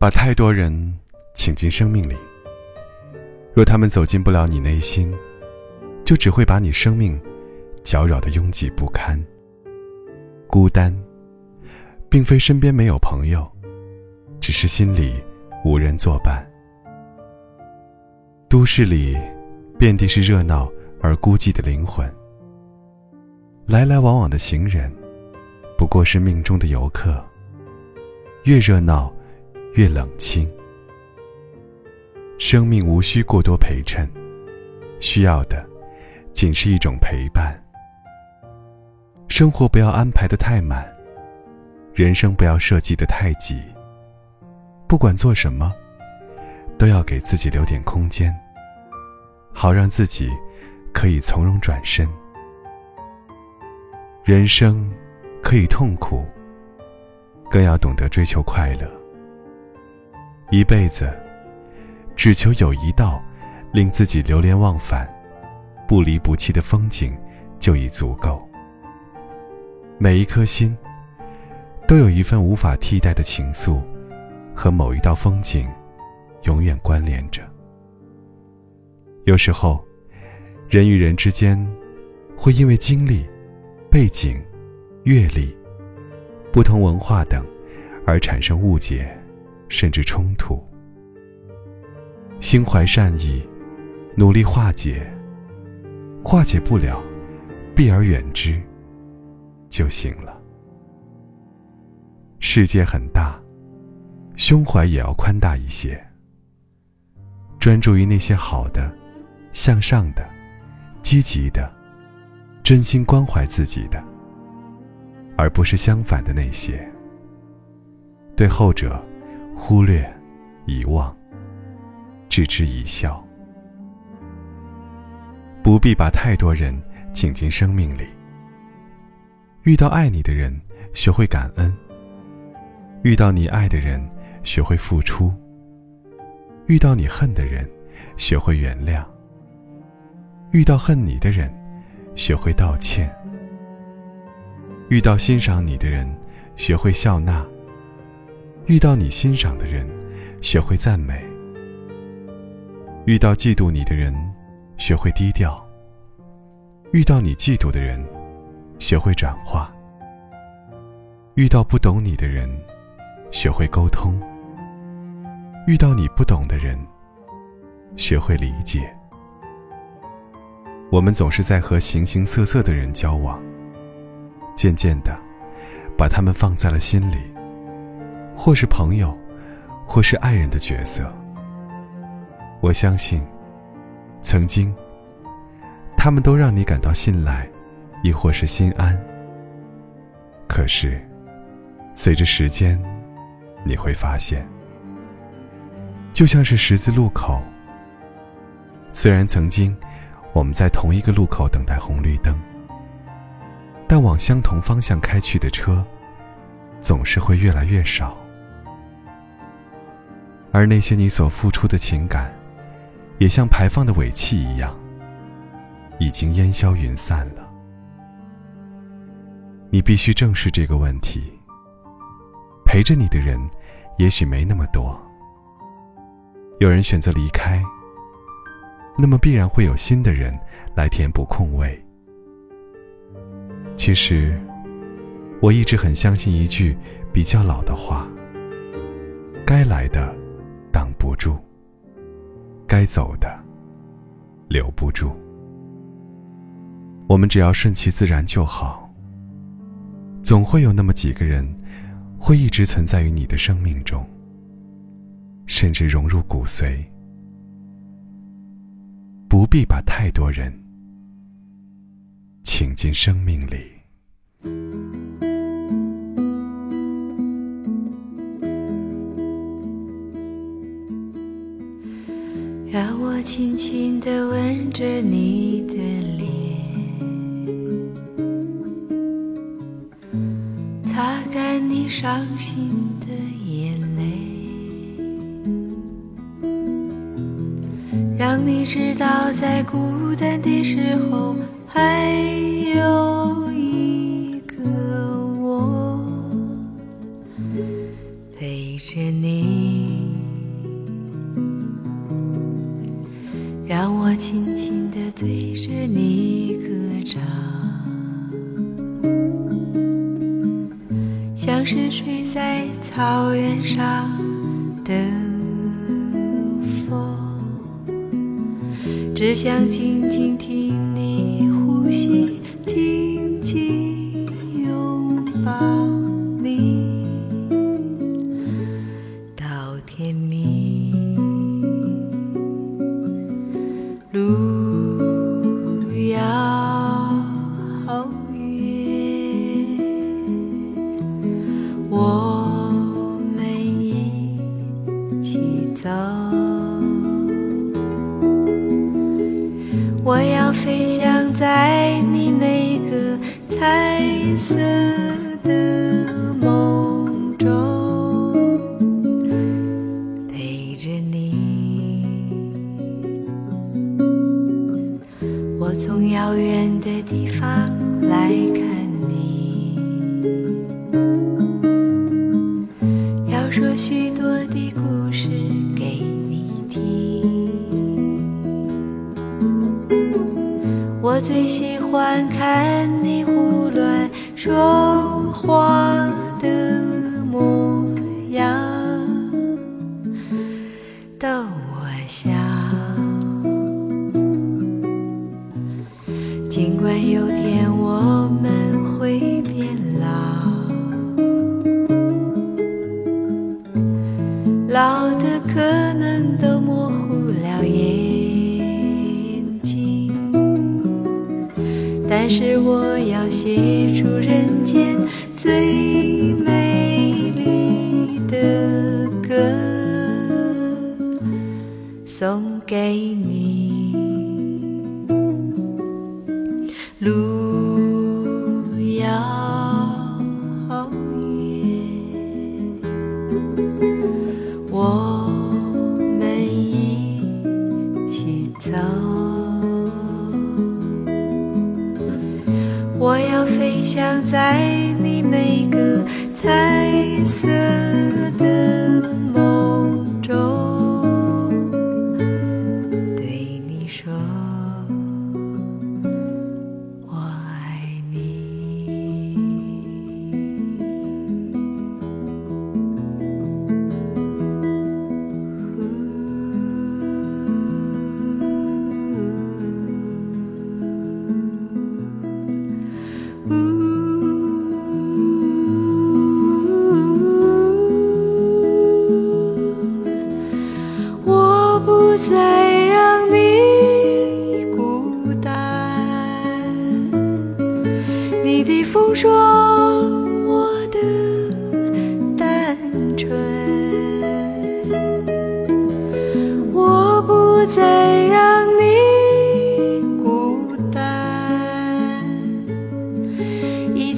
把太多人请进生命里，若他们走进不了你内心，就只会把你生命搅扰的拥挤不堪。孤单，并非身边没有朋友，只是心里无人作伴。都市里，遍地是热闹而孤寂的灵魂。来来往往的行人，不过是命中的游客。越热闹。越冷清。生命无需过多陪衬，需要的仅是一种陪伴。生活不要安排的太满，人生不要设计的太挤。不管做什么，都要给自己留点空间，好让自己可以从容转身。人生可以痛苦，更要懂得追求快乐。一辈子，只求有一道令自己流连忘返、不离不弃的风景，就已足够。每一颗心，都有一份无法替代的情愫，和某一道风景永远关联着。有时候，人与人之间，会因为经历、背景、阅历、不同文化等，而产生误解。甚至冲突，心怀善意，努力化解。化解不了，避而远之就行了。世界很大，胸怀也要宽大一些。专注于那些好的、向上的、积极的、真心关怀自己的，而不是相反的那些。对后者。忽略、遗忘、置之一笑，不必把太多人请进生命里。遇到爱你的人，学会感恩；遇到你爱的人，学会付出；遇到你恨的人，学会原谅；遇到恨你的人，学会道歉；遇到欣赏你的人，学会笑纳。遇到你欣赏的人，学会赞美；遇到嫉妒你的人，学会低调；遇到你嫉妒的人，学会转化；遇到不懂你的人，学会沟通；遇到你不懂的人，学会理解。我们总是在和形形色色的人交往，渐渐的，把他们放在了心里。或是朋友，或是爱人的角色。我相信，曾经，他们都让你感到信赖，亦或是心安。可是，随着时间，你会发现，就像是十字路口。虽然曾经，我们在同一个路口等待红绿灯，但往相同方向开去的车，总是会越来越少。而那些你所付出的情感，也像排放的尾气一样，已经烟消云散了。你必须正视这个问题。陪着你的人，也许没那么多。有人选择离开，那么必然会有新的人来填补空位。其实，我一直很相信一句比较老的话：该来的。不住，该走的留不住。我们只要顺其自然就好。总会有那么几个人，会一直存在于你的生命中，甚至融入骨髓。不必把太多人请进生命里。让我轻轻地吻着你的脸，擦干你伤心的眼泪，让你知道在孤单的时候还有的对着你歌唱，像是睡在草原上的风，只想静静听走。我要飞翔在你每个彩色的梦中，陪着你。我从遥远的地方来看最喜欢看你胡乱说话的模样，逗我笑。尽管有天我们会变老，老的可能都模糊了眼是我要写出人间最美丽的歌，送给你。想在你每个彩色的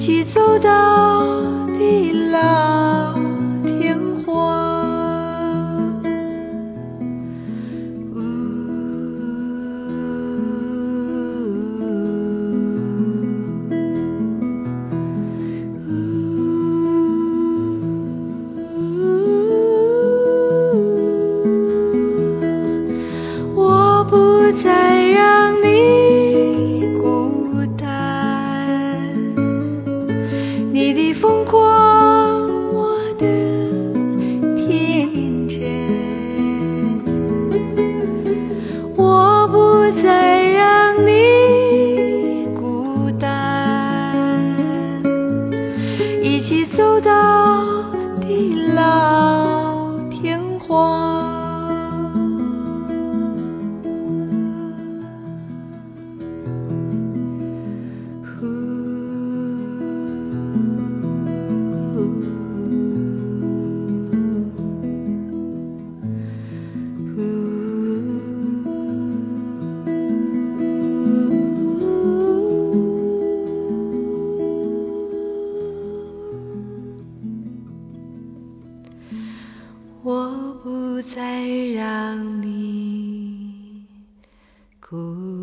一起走到地老。我不再让你孤